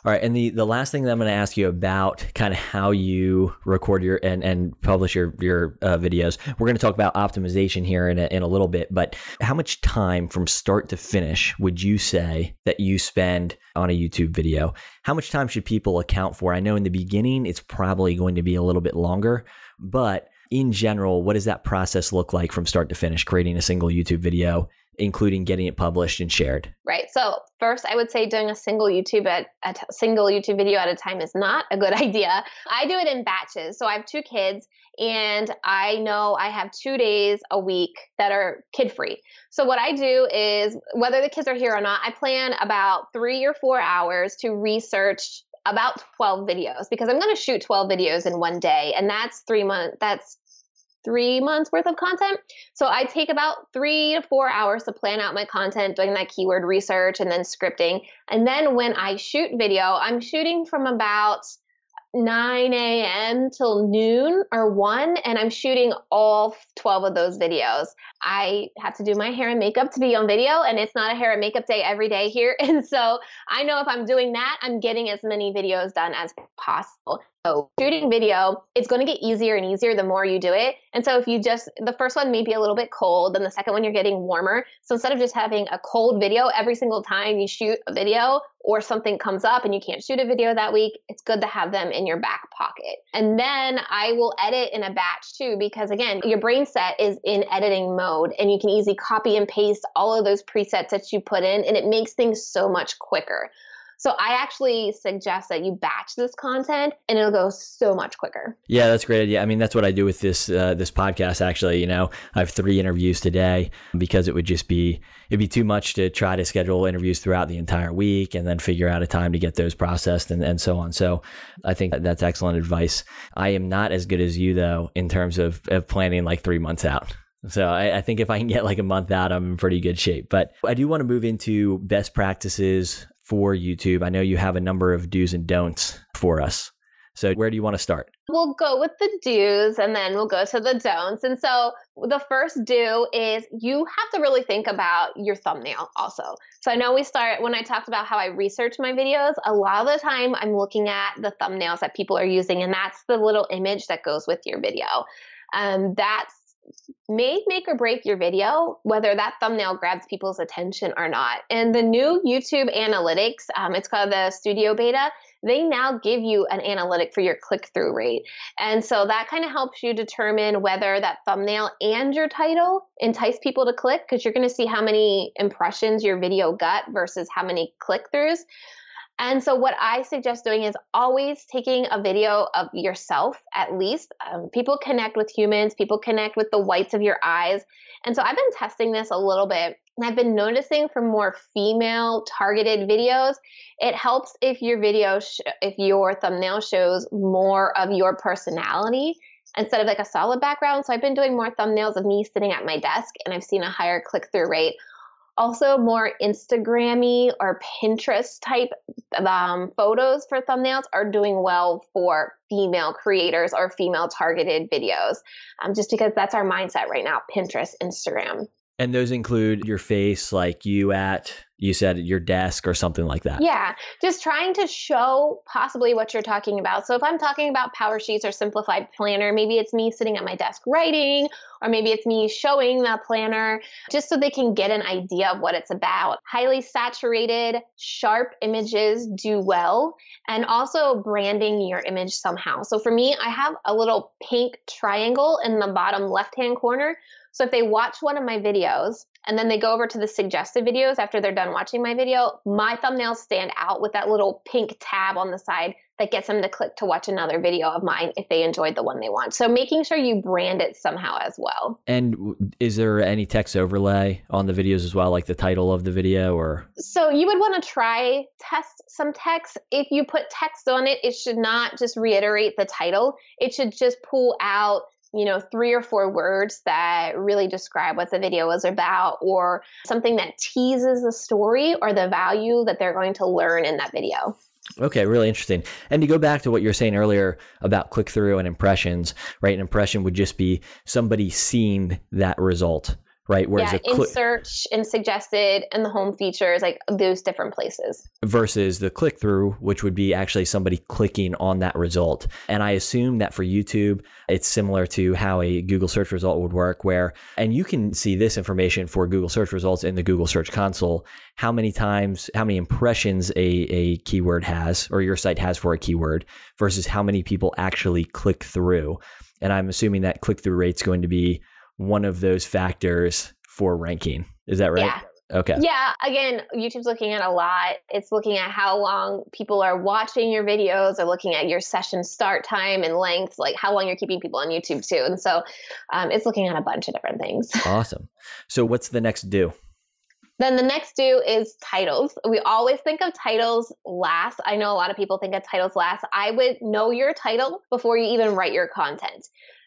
All right, and the the last thing that I'm going to ask you about kind of how you record your and and publish your your uh, videos. We're going to talk about optimization here in a, in a little bit, but how much time from start to finish would you say that you spend on a YouTube video? How much time should people account for? I know in the beginning it's probably going to be a little bit longer, but in general, what does that process look like from start to finish, creating a single YouTube video, including getting it published and shared? Right. So first, I would say doing a single YouTube at a t- single YouTube video at a time is not a good idea. I do it in batches. So I have two kids, and I know I have two days a week that are kid free. So what I do is whether the kids are here or not, I plan about three or four hours to research about 12 videos because I'm going to shoot 12 videos in one day and that's 3 months that's 3 months worth of content. So I take about 3 to 4 hours to plan out my content doing that keyword research and then scripting. And then when I shoot video, I'm shooting from about 9 a.m. till noon or 1, and I'm shooting all 12 of those videos. I have to do my hair and makeup to be on video, and it's not a hair and makeup day every day here. And so I know if I'm doing that, I'm getting as many videos done as possible. So shooting video, it's going to get easier and easier the more you do it. And so if you just, the first one may be a little bit cold, then the second one you're getting warmer. So instead of just having a cold video every single time you shoot a video or something comes up and you can't shoot a video that week, it's good to have them in your back pocket. And then I will edit in a batch too, because again, your brain set is in editing mode and you can easily copy and paste all of those presets that you put in and it makes things so much quicker. So I actually suggest that you batch this content and it'll go so much quicker. Yeah, that's great idea. I mean, that's what I do with this uh, this podcast actually, you know. I have 3 interviews today because it would just be it'd be too much to try to schedule interviews throughout the entire week and then figure out a time to get those processed and, and so on. So I think that's excellent advice. I am not as good as you though in terms of, of planning like three months out. So I, I, think if I can get like a month out, I'm in pretty good shape. But I do want to move into best practices for YouTube? I know you have a number of do's and don'ts for us. So, where do you want to start? We'll go with the do's and then we'll go to the don'ts. And so, the first do is you have to really think about your thumbnail also. So, I know we start when I talked about how I research my videos, a lot of the time I'm looking at the thumbnails that people are using, and that's the little image that goes with your video. Um, that's may make or break your video, whether that thumbnail grabs people's attention or not. And the new YouTube analytics, um, it's called the Studio Beta, they now give you an analytic for your click through rate. And so that kind of helps you determine whether that thumbnail and your title entice people to click because you're going to see how many impressions your video got versus how many click throughs. And so, what I suggest doing is always taking a video of yourself, at least. Um, people connect with humans, people connect with the whites of your eyes. And so, I've been testing this a little bit. And I've been noticing for more female targeted videos, it helps if your video, sh- if your thumbnail shows more of your personality instead of like a solid background. So I've been doing more thumbnails of me sitting at my desk and I've seen a higher click through rate also more Instagrammy or Pinterest type um, photos for thumbnails are doing well for female creators or female targeted videos, um, just because that's our mindset right now Pinterest, Instagram. And those include your face, like you at, you said your desk or something like that. Yeah, just trying to show possibly what you're talking about. So if I'm talking about Power Sheets or Simplified Planner, maybe it's me sitting at my desk writing, or maybe it's me showing the planner just so they can get an idea of what it's about. Highly saturated, sharp images do well, and also branding your image somehow. So for me, I have a little pink triangle in the bottom left hand corner. So if they watch one of my videos and then they go over to the suggested videos after they're done watching my video, my thumbnails stand out with that little pink tab on the side that gets them to click to watch another video of mine if they enjoyed the one they want. So making sure you brand it somehow as well. And is there any text overlay on the videos as well, like the title of the video or? So you would want to try test some text. If you put text on it, it should not just reiterate the title. It should just pull out you know, three or four words that really describe what the video is about or something that teases the story or the value that they're going to learn in that video. Okay, really interesting. And to go back to what you were saying earlier about click through and impressions, right? An impression would just be somebody seeing that result right? Whereas yeah, cl- in search, and suggested, and the home features, like those different places. Versus the click through, which would be actually somebody clicking on that result. And I assume that for YouTube, it's similar to how a Google search result would work, where, and you can see this information for Google search results in the Google Search Console, how many times, how many impressions a, a keyword has, or your site has for a keyword, versus how many people actually click through. And I'm assuming that click through rate's going to be one of those factors for ranking. Is that right? Yeah. Okay. Yeah. Again, YouTube's looking at a lot. It's looking at how long people are watching your videos, or looking at your session start time and length, like how long you're keeping people on YouTube too. And so um, it's looking at a bunch of different things. Awesome. So what's the next do? Then the next do is titles. We always think of titles last. I know a lot of people think of titles last. I would know your title before you even write your content.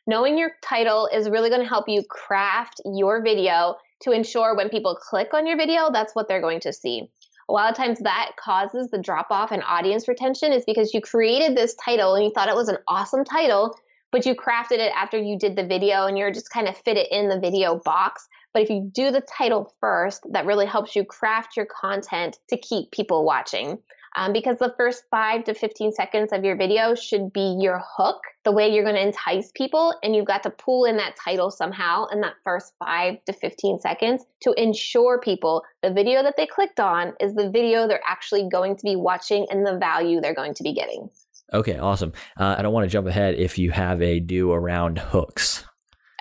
Knowing your title is really going to help you craft your video to ensure when people click on your video, that's what they're going to see. A lot of times that causes the drop off in audience retention is because you created this title and you thought it was an awesome title, but you crafted it after you did the video and you're just kind of fit it in the video box. But if you do the title first, that really helps you craft your content to keep people watching um, because the first five to 15 seconds of your video should be your hook, the way you're going to entice people. And you've got to pull in that title somehow in that first five to 15 seconds to ensure people the video that they clicked on is the video they're actually going to be watching and the value they're going to be getting. Okay, awesome. Uh, I don't want to jump ahead if you have a do around hooks.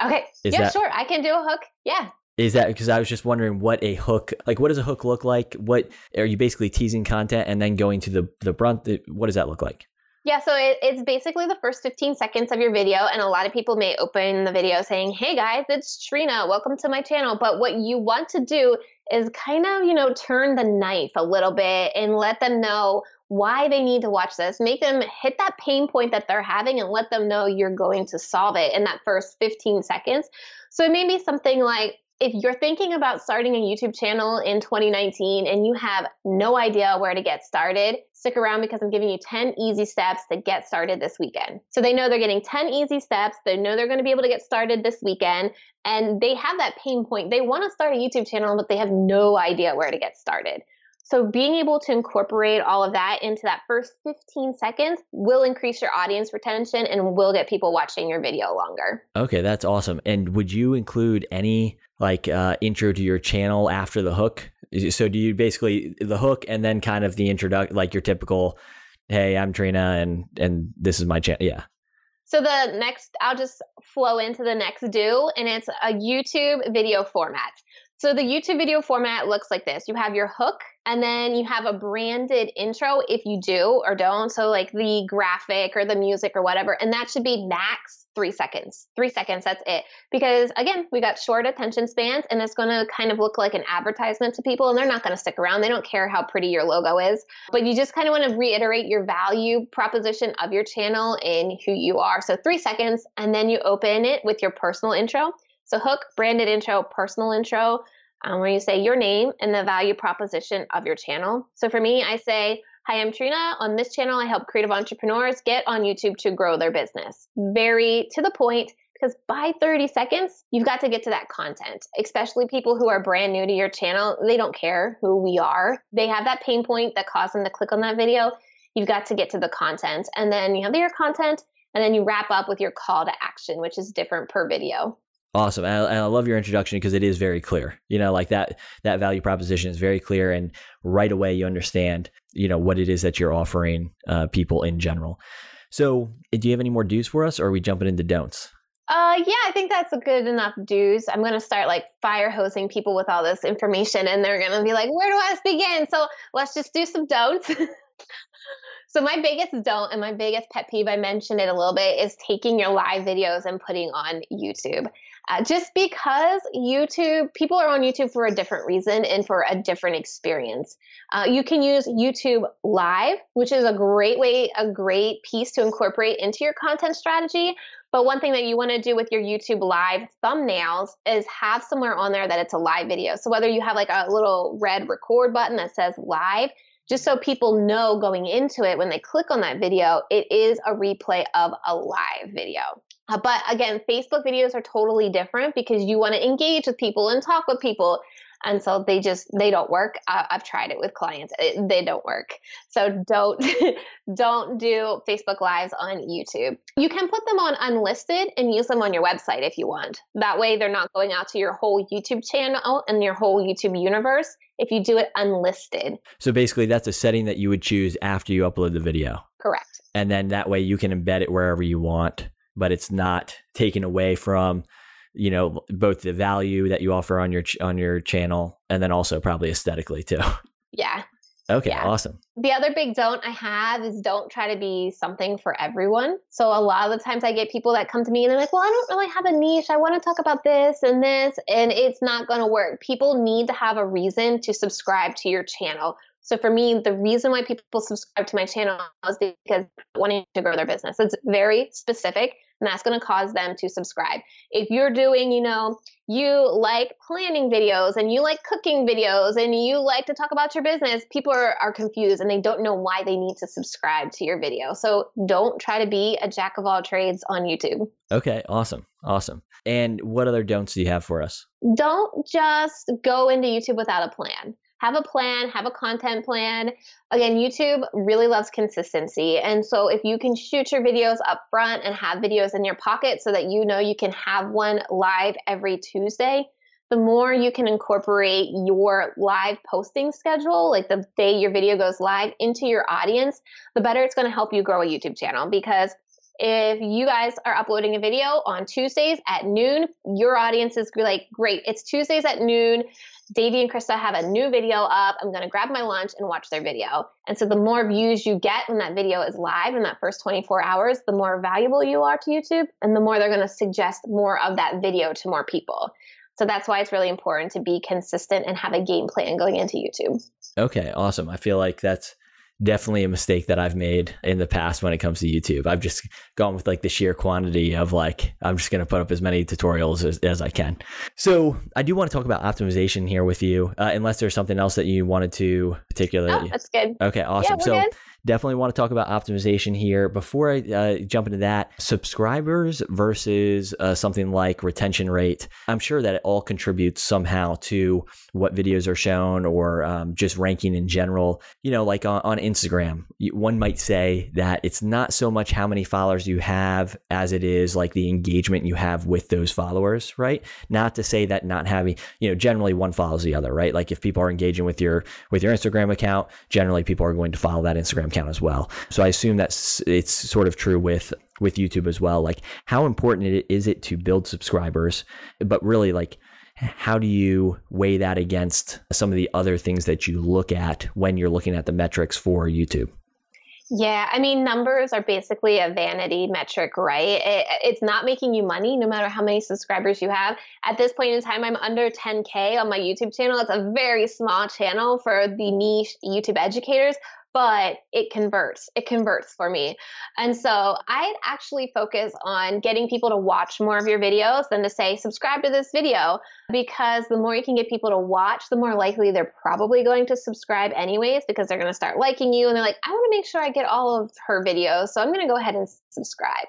Okay. Is yeah, that, sure. I can do a hook. Yeah. Is that because I was just wondering what a hook like? What does a hook look like? What are you basically teasing content and then going to the the brunt? What does that look like? Yeah, so it, it's basically the first 15 seconds of your video, and a lot of people may open the video saying, "Hey guys, it's Trina. Welcome to my channel." But what you want to do is kind of, you know, turn the knife a little bit and let them know why they need to watch this. Make them hit that pain point that they're having and let them know you're going to solve it in that first 15 seconds. So it may be something like, if you're thinking about starting a YouTube channel in 2019 and you have no idea where to get started, stick around because I'm giving you 10 easy steps to get started this weekend. So they know they're getting 10 easy steps. They know they're going to be able to get started this weekend. And they have that pain point. They want to start a YouTube channel, but they have no idea where to get started. So being able to incorporate all of that into that first 15 seconds will increase your audience retention and will get people watching your video longer. Okay, that's awesome. And would you include any like uh, intro to your channel after the hook? So do you basically the hook and then kind of the introduction, like your typical, "Hey, I'm Trina, and and this is my channel." Yeah. So the next, I'll just flow into the next do, and it's a YouTube video format. So the YouTube video format looks like this. You have your hook and then you have a branded intro if you do or don't. So like the graphic or the music or whatever. And that should be max three seconds. Three seconds, that's it. Because again, we got short attention spans and it's to kind of look like an advertisement to people and they're not to stick around. They don't care how pretty your logo is. But you just kind of want to reiterate your value proposition of your channel and who you are. So three seconds and then you open it with your personal intro. So hook, branded intro, personal intro, um, where you say your name and the value proposition of your channel. So for me, I say, Hi, I'm Trina. On this channel, I help creative entrepreneurs get on YouTube to grow their business. Very to the point because by 30 seconds, you've got to get to that content, especially people who are brand new to your channel. They don't care who we are. They have that pain point that caused them to click on that video. You've got to get to the content. And then you have your content, and then you wrap up with your call to action, which is different per video. Awesome. And I, and I, love your introduction because it is very clear. You know, like that that value proposition is very clear and right away you understand, you know, what it is that you're offering uh, people in general. So, do you have any more do's for us or are we jumping into don'ts? Uh, yeah, I think that's a good enough do's. I'm going to start like fire hosing people with all this information and they're going to be like, where do I begin? So let's just do some don'ts. so my biggest don't and my biggest pet peeve, I mentioned it a little bit, is taking your live videos and putting on YouTube. Uh, just because YouTube, people are on YouTube for a different reason and for a different experience. Uh, you can use YouTube Live, which is a great way, a great piece to incorporate into your content strategy. But one thing that you want to do with your YouTube Live thumbnails is have somewhere on there that it's a live video. So whether you have like a little red record button that says live, just so people know going into it when they click on that video, it is a replay of a live video. Uh, but again, Facebook videos are totally different because you want to engage with people and talk with people. And so they just they don't work. I, have tried it with clients; it, they don't work. So don't don't do Facebook lives on YouTube. You can put them on unlisted and use them on your website if you want. That way, they're not going out to your whole YouTube channel and your whole YouTube universe. If you do it unlisted. So basically, that's a setting that you would choose after you upload the video. Correct. And then that way you can embed it wherever you want but it's not taken away from you know both the value that you offer on your on your channel and then also probably aesthetically too. Yeah. Okay, yeah. awesome. The other big don't I have is don't try to be something for everyone. So a lot of the times I get people that come to me and they're like, "Well, I don't really have a niche. I want to talk about this and this," and it's not going to work. People need to have a reason to subscribe to your channel. So for me, the reason why people subscribe to my channel is because wanting to grow their business. It's very specific and that's going to cause them to subscribe. If you're doing, you know, you like planning videos and you like cooking videos and you like to talk about your business, people are, are confused and they don't know why they need to subscribe to your video. So don't try to be a jack of all trades on YouTube. Okay, awesome. Awesome. And what other don'ts do you have for us? Don't just go into YouTube without a plan have a plan, have a content plan. Again, YouTube really loves consistency. And so if you can shoot your videos up front and have videos in your pocket so that you know you can have one live every Tuesday, the more you can incorporate your live posting schedule, like the day your video goes live, into your audience, the better it's going to help you grow a YouTube channel. Because if you guys are uploading a video on Tuesdays at noon, your audience is like, great, it's Tuesdays at noon. Davey and Krista have a new video up. I'm going to grab my lunch and watch their video. And so the more views you get when that video is live in that first 24 hours, the more valuable you are to YouTube and the more they're going to suggest more of that video to more people. So that's why it's really important to be consistent and have a game plan going into YouTube. Okay, awesome. I feel like that's definitely a mistake that I've made in the past when it comes to YouTube. I've just gone with like the sheer quantity of like, I'm just going to put up as many tutorials as, as, I can. So I do want to talk about optimization here with you, uh, unless there's something else that you wanted to particularly. Oh, that's good. Okay, awesome. Yeah, so good definitely want to talk about optimization here. Before I uh, jump into that, subscribers versus uh, something like retention rate, I'm sure that it all contributes somehow to what videos are shown or um, just ranking in general. You know, like on, on Instagram, one might say that it's not so much how many followers you have as it is like the engagement you have with those followers, right? Not to say that not having, you know, generally one follows the other, right? Like if people are engaging with your with your Instagram account, generally people are going to follow that Instagram account as well. So I assume that it's sort of true with with YouTube as well. Like how important is it to build subscribers, but really like how do you weigh that against some of the other things that you look at when you're looking at the metrics for YouTube? Yeah, I mean, numbers are basically a vanity metric, right? It, it's not making you money no matter how many subscribers you have. At this point in time, I'm under 10K on my YouTube channel. It's a very small channel for the niche YouTube educators, but it converts. It converts for me. And so I'd actually focus on getting people to watch more of your videos than to say, subscribe to this video, because the more you can get people to watch, the more likely they're probably going to subscribe anyways, because they're going to start liking you and they're like, I want to make sure I get all of her videos. So I'm going to go ahead and subscribe.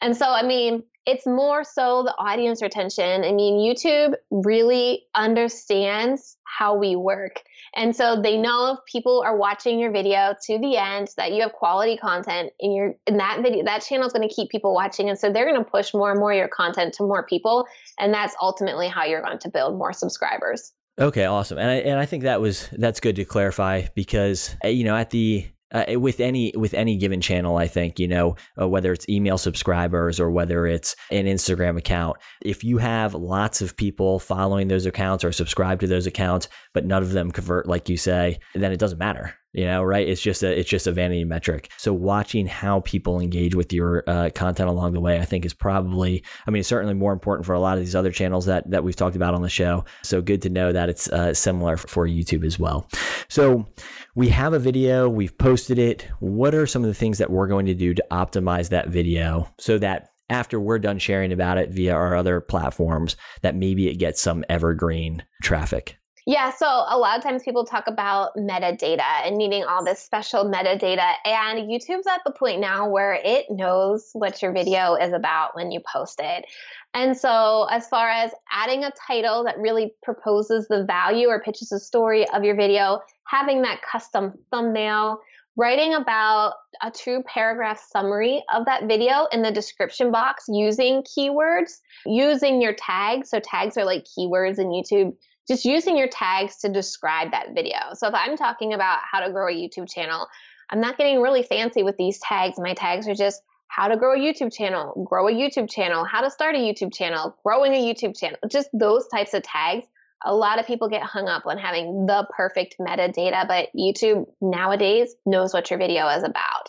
And so, I mean, it's more so the audience retention. I mean, YouTube really understands how we work. And so they know if people are watching your video to the end that you have quality content in your in that video that channel is going to keep people watching and so they're going to push more and more your content to more people and that's ultimately how you're going to build more subscribers. Okay, awesome. And I, and I think that was that's good to clarify because eh, you know at the uh, with any with any given channel i think you know uh, whether it's email subscribers or whether it's an instagram account. If you have lots of people following those accounts or subscribe to those accounts but none of them convert like you say then it doesn't matter you know right? It's just a it's just a vanity metric. So watching how people engage with your uh, content along the way i think is probably i mean it's certainly more important for a lot of these other channels that that we've talked about on the show. So good to know that it's uh, similar for youtube as well. So we have a video we've posted it what are some of the things that we're going to do to optimize that video so that after we're done sharing about it via our other platforms that maybe it gets some evergreen traffic yeah, so a lot of times people talk about metadata and needing all this special metadata. And YouTube's at the point now where it knows what your video is about when you post it. And so, as far as adding a title that really proposes the value or pitches the story of your video, having that custom thumbnail, writing about a two paragraph summary of that video in the description box using keywords, using your tags. So, tags are like keywords in YouTube just using your tags to describe that video. So if I'm talking about how to grow a YouTube channel, I'm not getting really fancy with these tags. My tags are just how to grow a YouTube channel, grow a YouTube channel, how to start a YouTube channel, growing a YouTube channel, just those types of tags. A lot of people get hung up on having the perfect metadata, but YouTube nowadays knows what your video is about.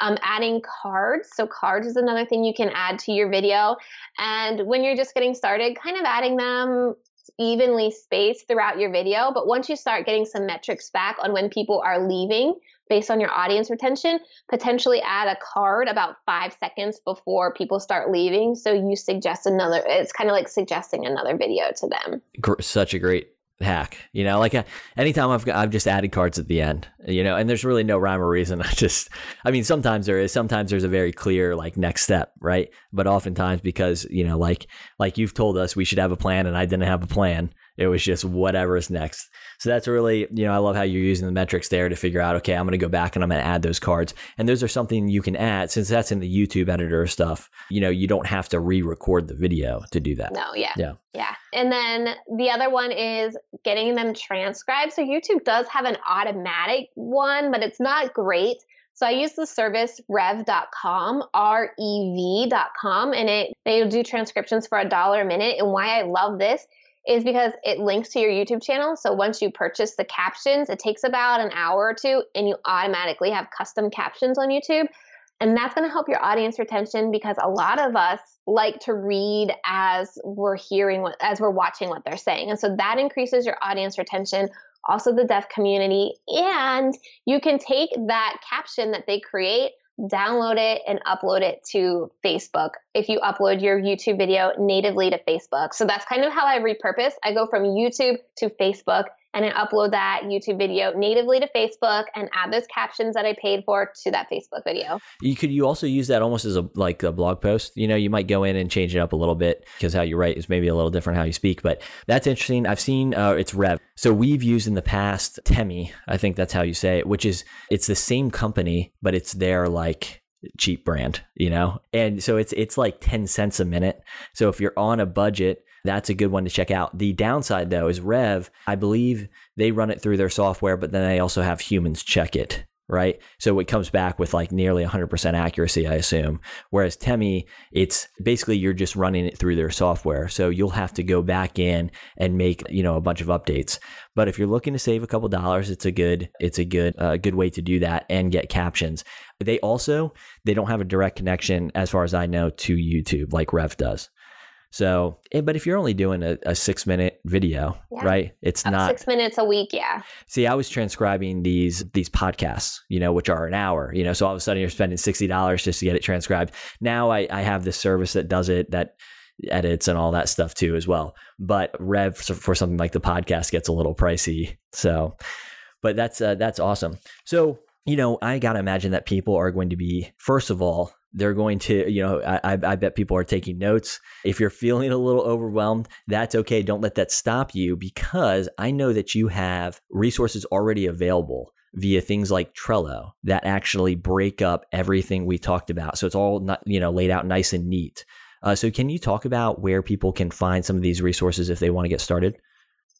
Um, adding cards. So, cards is another thing you can add to your video. And when you're just getting started, kind of adding them evenly spaced throughout your video. But once you start getting some metrics back on when people are leaving based on your audience retention, potentially add a card about five seconds before people start leaving. So you suggest another, it's kind of like suggesting another video to them. Such a great hack. You know, like uh, anytime I've I've just added cards at the end. You know, and there's really no rhyme or reason. I just, I mean, sometimes there is. Sometimes there's a very clear like next step, right? But oftentimes because you know, like like you've told us, we should have a plan, and I didn't have a plan. It was just whatever is next. So that's really, you know, I love how you're using the metrics there to figure out, okay, I'm going to go back and I'm going to add those cards. And those are something you can add since that's in the YouTube editor stuff. You know, you don't have to re record the video to do that. No, yeah. Yeah. Yeah. And then the other one is getting them transcribed. So YouTube does have an automatic one, but it's not great. So I use the service rev.com, R E V.com, and it they do transcriptions for a dollar a minute. And why I love this is because it links to your YouTube channel. So once you purchase the captions, it takes about an hour or two and you automatically have custom captions on YouTube. And that's going to help your audience retention because a lot of us like to read as we're hearing what, as we're watching what they're saying. And so that increases your audience retention, also the deaf community. And you can take that caption that they create download it and upload it to Facebook if you upload your YouTube video natively to Facebook. So that's kind of how I repurpose. I go from YouTube to Facebook and I upload that YouTube video natively to Facebook and add those captions that I paid for to that Facebook video. You could you also use that almost as a like a blog post. You know, you might go in and change it up a little bit because how you write is maybe a little different how you speak. But that's interesting. I've seen uh, it's Rev. So we've used in the past Temi. I think that's how you say it, which is it's the same company, but it's their like cheap brand, you know? And so it's it's like 10 cents a minute. So if you're on a budget that's a good one to check out. The downside, though, is Rev. I believe they run it through their software, but then they also have humans check it, right? So it comes back with like nearly 100% accuracy, I assume. Whereas Temi, it's basically you're just running it through their software. So you'll have to go back in and make, you know, a bunch of updates. But if you're looking to save a couple dollars, it's a good it's a good uh, good way to do that and get captions. They also they don't have a direct connection as far as I know to YouTube like Rev does. So, but if you're only doing a, a six minute video, yeah. right? It's not six minutes a week. Yeah. See, I was transcribing these these podcasts, you know, which are an hour. You know, so all of a sudden you're spending sixty dollars just to get it transcribed. Now I, I have this service that does it that edits and all that stuff too as well. But Rev for something like the podcast gets a little pricey. So, but that's uh, that's awesome. So you know, I got to imagine that people are going to be, first of all, they're going to, you know, I, I bet people are taking notes. If you're feeling a little overwhelmed, that's okay. Don't let that stop you because I know that you have resources already available via things like Trello that actually break up everything we talked about. So it's all not, you know, laid out nice and neat. Uh, so can you talk about where people can find some of these resources if they want to get started?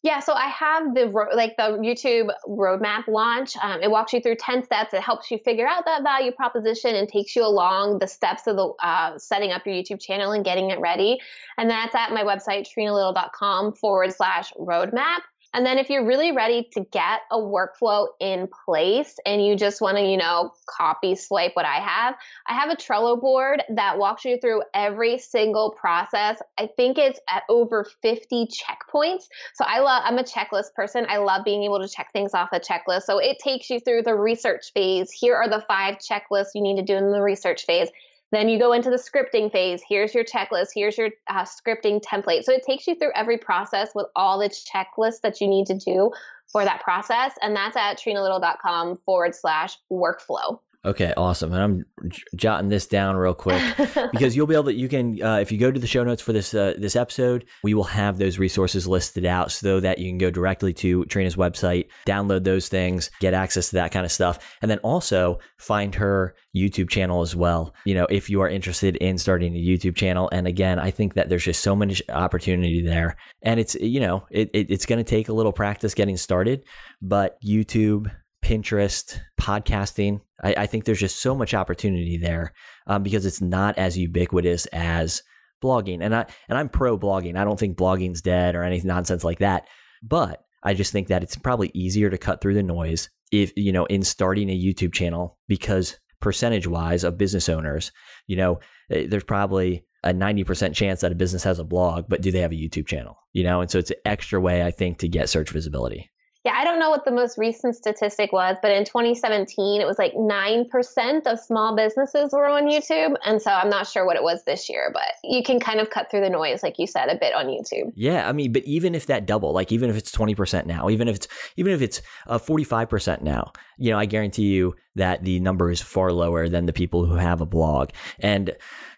Yeah, so I have the like the YouTube roadmap launch. Um, it walks you through ten steps. It helps you figure out that value proposition and takes you along the steps of the uh, setting up your YouTube channel and getting it ready. And that's at my website trinalittle.com forward slash roadmap. And then if you're really ready to get a workflow in place and you just want to, you know, copy swipe what I have, I have a Trello board that walks you through every single process. I think it's at over 50 checkpoints. So I love I'm a checklist person. I love being able to check things off a checklist. So it takes you through the research phase. Here are the five checklists you need to do in the research phase. Then you go into the scripting phase. Here's your checklist. Here's your uh, scripting template. So it takes you through every process with all the checklists that you need to do for that process. And that's at trinalittle.com forward slash workflow. Okay, awesome. And I'm j- jotting this down real quick because you'll be able to. You can, uh, if you go to the show notes for this uh, this episode, we will have those resources listed out so that you can go directly to Trina's website, download those things, get access to that kind of stuff, and then also find her YouTube channel as well. You know, if you are interested in starting a YouTube channel, and again, I think that there's just so much opportunity there, and it's you know, it, it it's going to take a little practice getting started, but YouTube Pinterest, podcasting. I, I, think there's just so much opportunity there um, because it's not as ubiquitous as blogging. And I and I'm pro blogging. I don't think blogging's dead or any nonsense like that. But I just think that it's probably easier to cut through the noise if you know in starting a YouTube channel because percentage wise of business owners, you know, eh, there's probably a 90% chance that a business has a blog, but do they have a YouTube channel? You know, and so it's an extra way I think to get search visibility. Yeah, I don't know what the most recent statistic was, but in 2017, it was like 9% of small businesses were on YouTube. And so I'm not sure what it was this year, but you can kind of cut through the noise, like you said, a bit on YouTube. Yeah. I mean, but even if that double, like even if it's 20% now, even if it's, even if it's uh, 45% now, you know, I guarantee you that the number is far lower than the people who have a blog. And,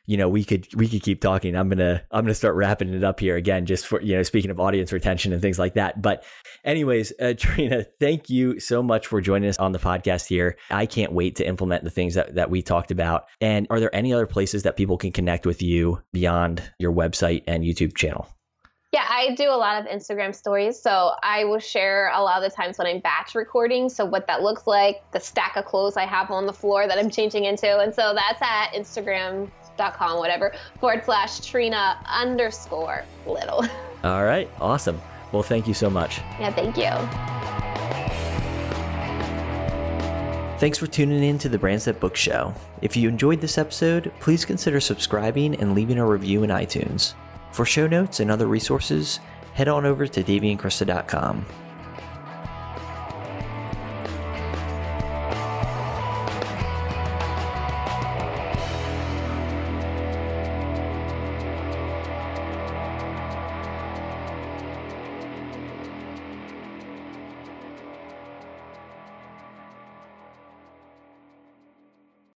you know, we could we could keep talking. I'm gonna I'm gonna start wrapping it up here again, just for you know, speaking of audience retention and things like that. But, anyways, uh, Trina, thank you so much for joining us on the podcast here. I can't wait to implement the things that that we talked about. And are there any other places that people can connect with you beyond your website and YouTube channel? Yeah, I do a lot of Instagram stories. So I will share a lot of the times when I'm batch recording. So what that looks like, the stack of clothes I have on the floor that I'm changing into. And so that's at Instagram.com, whatever, forward slash Trina underscore little. All right. Awesome. Well, thank you so much. Yeah, thank you. Thanks for tuning in to the Brands That Book Show. If you enjoyed this episode, please consider subscribing and leaving a review in iTunes. For show notes and other resources, head on over to daveyandkrista.com.